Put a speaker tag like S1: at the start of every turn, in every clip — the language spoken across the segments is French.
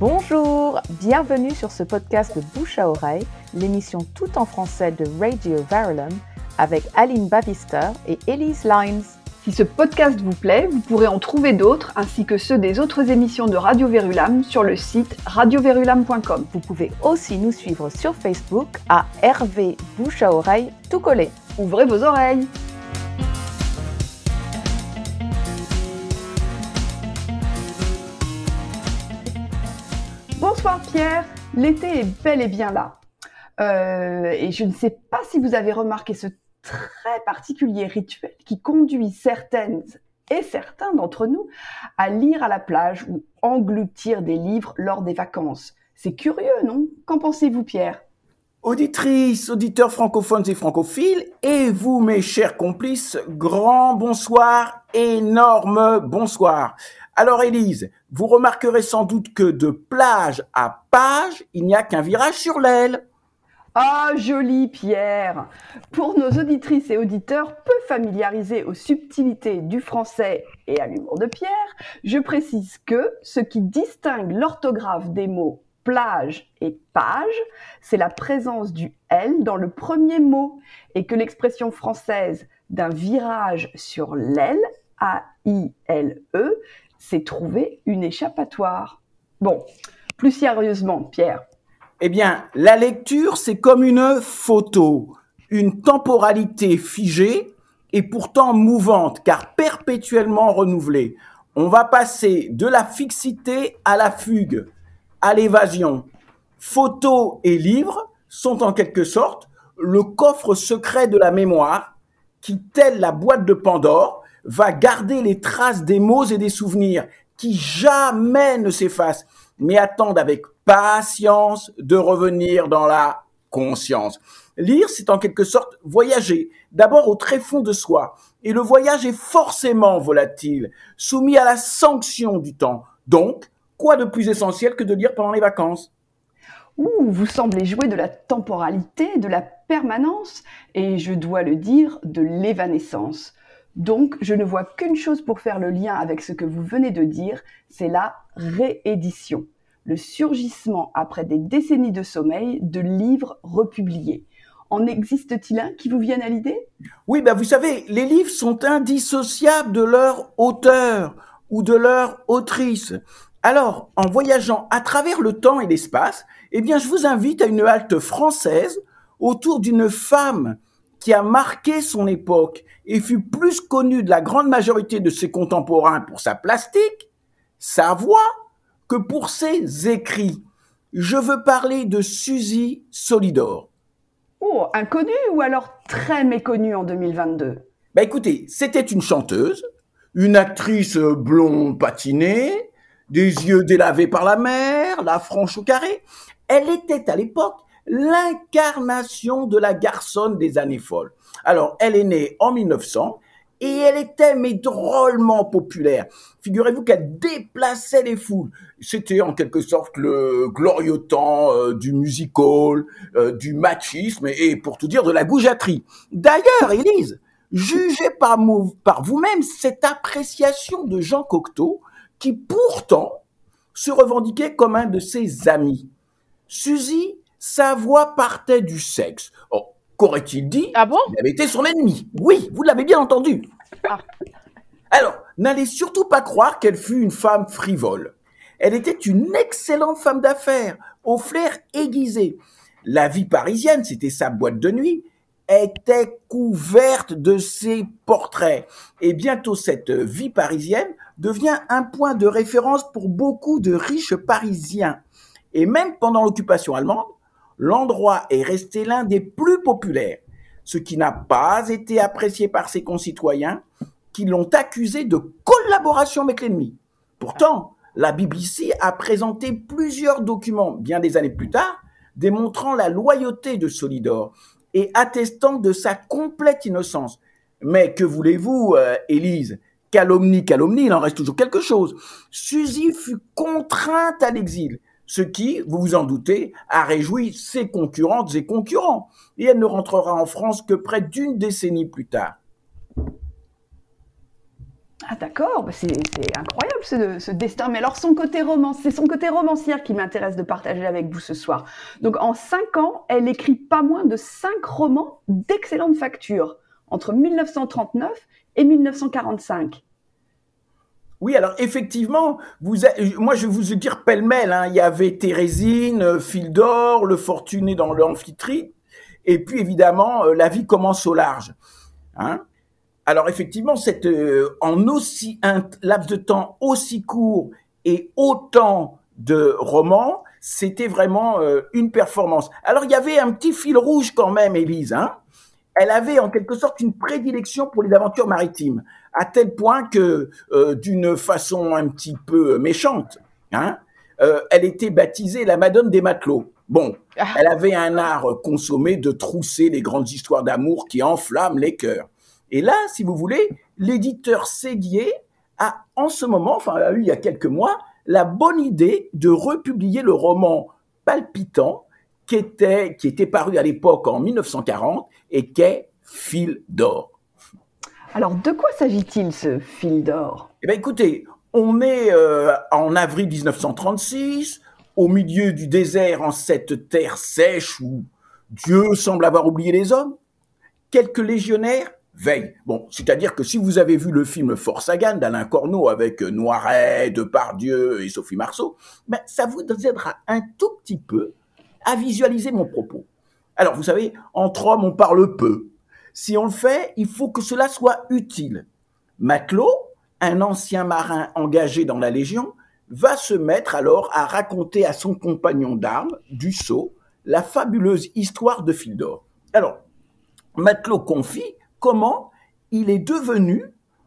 S1: Bonjour, bienvenue sur ce podcast de Bouche à Oreille, l'émission tout en français de Radio Verulam avec Aline Bavister et Elise Lines.
S2: Si ce podcast vous plaît, vous pourrez en trouver d'autres ainsi que ceux des autres émissions de Radio Verulam sur le site radioverulam.com.
S1: Vous pouvez aussi nous suivre sur Facebook à RV Bouche à Oreille tout collé.
S2: Ouvrez vos oreilles! Bonsoir Pierre, l'été est bel et bien là. Euh, et je ne sais pas si vous avez remarqué ce très particulier rituel qui conduit certaines et certains d'entre nous à lire à la plage ou engloutir des livres lors des vacances. C'est curieux, non? Qu'en pensez-vous, Pierre?
S3: Auditrices, auditeurs francophones et francophiles, et vous, mes chers complices, grand bonsoir, énorme bonsoir. Alors, Élise, vous remarquerez sans doute que de plage à page, il n'y a qu'un virage sur l'aile.
S2: Ah, joli Pierre Pour nos auditrices et auditeurs peu familiarisés aux subtilités du français et à l'humour de Pierre, je précise que ce qui distingue l'orthographe des mots plage et page, c'est la présence du L dans le premier mot et que l'expression française d'un virage sur l'aile, A-I-L-E, s'est trouvé une échappatoire. Bon, plus sérieusement, Pierre,
S3: eh bien, la lecture, c'est comme une photo, une temporalité figée et pourtant mouvante, car perpétuellement renouvelée. On va passer de la fixité à la fugue, à l'évasion. Photos et livres sont en quelque sorte le coffre secret de la mémoire qui, telle la boîte de Pandore, va garder les traces des mots et des souvenirs qui jamais ne s'effacent, mais attendent avec patience de revenir dans la conscience. Lire, c'est en quelque sorte voyager, d'abord au tréfonds de soi. Et le voyage est forcément volatile, soumis à la sanction du temps. Donc, quoi de plus essentiel que de lire pendant les vacances?
S2: Ouh, vous semblez jouer de la temporalité, de la permanence, et je dois le dire, de l'évanescence. Donc, je ne vois qu'une chose pour faire le lien avec ce que vous venez de dire, c'est la réédition le surgissement après des décennies de sommeil de livres republiés. En existe-t-il un qui vous vienne à l'idée?
S3: Oui, ben vous savez, les livres sont indissociables de leur auteur ou de leur autrice. Alors, en voyageant à travers le temps et l'espace, eh bien, je vous invite à une halte française autour d'une femme qui a marqué son époque et fut plus connue de la grande majorité de ses contemporains pour sa plastique, sa voix que pour ses écrits. Je veux parler de Suzy Solidor.
S2: Oh, inconnue ou alors très méconnue en 2022
S3: Bah écoutez, c'était une chanteuse, une actrice blonde patinée, des yeux délavés par la mer, la franche au carré. Elle était à l'époque l'incarnation de la garçonne des années folles. Alors, elle est née en 1900 et elle était mais drôlement populaire. Figurez-vous qu'elle déplaçait les foules. C'était en quelque sorte le glorieux temps du music hall, euh, du machisme et, pour tout dire de la goujaterie. D'ailleurs, Élise, jugez par, par vous-même cette appréciation de Jean Cocteau qui pourtant se revendiquait comme un de ses amis. Suzy, sa voix partait du sexe. Oh, qu'aurait-il dit
S1: Ah bon?
S3: Il avait été son ennemi. Oui, vous l'avez bien entendu. Ah. Alors, n'allez surtout pas croire qu'elle fut une femme frivole. Elle était une excellente femme d'affaires, au flair aiguisé. La vie parisienne, c'était sa boîte de nuit, était couverte de ses portraits. Et bientôt, cette vie parisienne devient un point de référence pour beaucoup de riches parisiens. Et même pendant l'occupation allemande, l'endroit est resté l'un des plus populaires, ce qui n'a pas été apprécié par ses concitoyens qui l'ont accusé de collaboration avec l'ennemi. Pourtant, la BBC a présenté plusieurs documents bien des années plus tard démontrant la loyauté de Solidor et attestant de sa complète innocence. Mais que voulez-vous, euh, Élise? Calomnie, calomnie, il en reste toujours quelque chose. Suzy fut contrainte à l'exil ce qui, vous vous en doutez, a réjoui ses concurrentes et concurrents, et elle ne rentrera en France que près d'une décennie plus tard.
S2: Ah d'accord, bah, c'est incroyable ce, ce, destin. Mais alors son côté romance, c'est son côté romancière qui m'intéresse de partager avec vous ce soir. Donc en cinq ans, elle écrit pas moins de cinq romans d'excellente facture entre 1939 et 1945.
S3: Oui, alors effectivement, vous, moi je vais vous dire pêle-mêle, hein, il y avait Thérésine, Fil d'or, Le Fortuné dans l'Amphitrite, et puis évidemment, euh, La vie commence au large. Hein alors effectivement, cette, euh, en aussi un laps de temps aussi court et autant de romans, c'était vraiment euh, une performance. Alors il y avait un petit fil rouge quand même, Élise. Hein Elle avait en quelque sorte une prédilection pour les aventures maritimes, à tel point que, euh, d'une façon un petit peu méchante, hein, elle était baptisée la Madone des matelots. Bon, ah. elle avait un art consommé de trousser les grandes histoires d'amour qui enflamment les cœurs. Et là, si vous voulez, l'éditeur Séguier a en ce moment, enfin a eu il y a quelques mois, la bonne idée de republier le roman palpitant qui était, qui était paru à l'époque en 1940 et qu'est Fil d'or.
S2: Alors, de quoi s'agit-il ce fil d'or
S3: Eh bien, écoutez, on est euh, en avril 1936, au milieu du désert, en cette terre sèche où Dieu semble avoir oublié les hommes. Quelques légionnaires veille. Bon, c'est-à-dire que si vous avez vu le film Force Sagan d'Alain Corneau avec Noiret, Depardieu et Sophie Marceau, ben, ça vous aidera un tout petit peu à visualiser mon propos. Alors, vous savez, entre hommes, on parle peu. Si on le fait, il faut que cela soit utile. Matelot, un ancien marin engagé dans la Légion, va se mettre alors à raconter à son compagnon d'armes, Dussault, la fabuleuse histoire de Fildor. Alors, Matelot confie comment il est devenu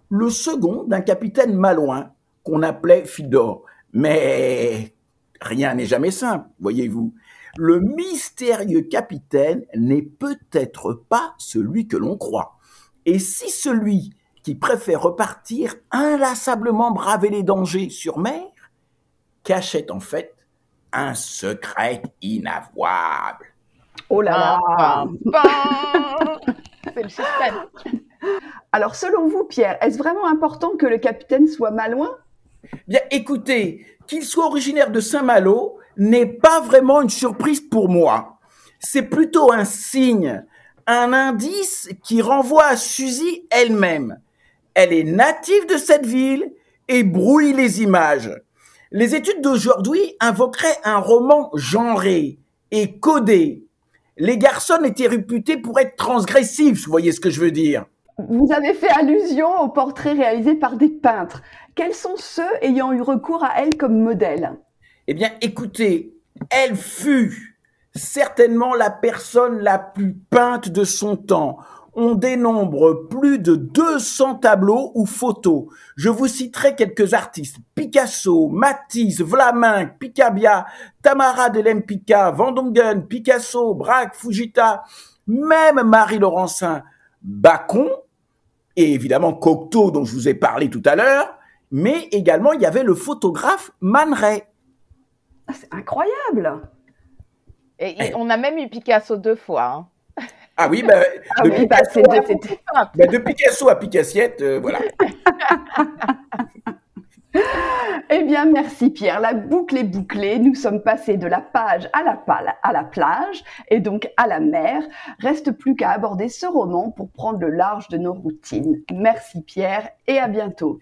S3: le second d'un capitaine malouin qu'on appelait Fidor. Mais rien n'est jamais simple, voyez-vous. Le mystérieux capitaine n'est peut-être pas celui que l'on croit. Et si celui qui préfère repartir inlassablement braver les dangers sur mer cachait en fait un secret inavouable.
S2: Oh là là ah, bah. C'est le. Alors, selon vous, Pierre, est-ce vraiment important que le capitaine soit malouin?
S3: Bien, écoutez, qu'il soit originaire de Saint-Malo n'est pas vraiment une surprise pour moi. C'est plutôt un signe, un indice qui renvoie à Suzy elle-même. Elle est native de cette ville et brouille les images. Les études d'aujourd'hui invoqueraient un roman genré et codé, les garçons étaient réputés pour être transgressifs, vous voyez ce que je veux dire.
S2: Vous avez fait allusion aux portraits réalisés par des peintres. Quels sont ceux ayant eu recours à elle comme modèle?
S3: Eh bien, écoutez, elle fut certainement la personne la plus peinte de son temps on dénombre plus de 200 tableaux ou photos. Je vous citerai quelques artistes. Picasso, Matisse, Vlaminck, Picabia, Tamara de Lempicka, Vandongen, Picasso, Braque, Fujita, même Marie Laurencin, Bacon, et évidemment Cocteau dont je vous ai parlé tout à l'heure, mais également il y avait le photographe Man
S2: ah, c'est incroyable.
S1: Et, eh. on a même eu Picasso deux fois. Hein.
S3: Ah oui, bah, ah de, bah, Picasso, à Picassiette, euh, voilà.
S2: eh bien, merci Pierre. La boucle est bouclée. Nous sommes passés de la page à la, à la plage et donc à la mer. Reste plus qu'à aborder ce roman pour prendre le large de nos routines. Merci Pierre et à bientôt.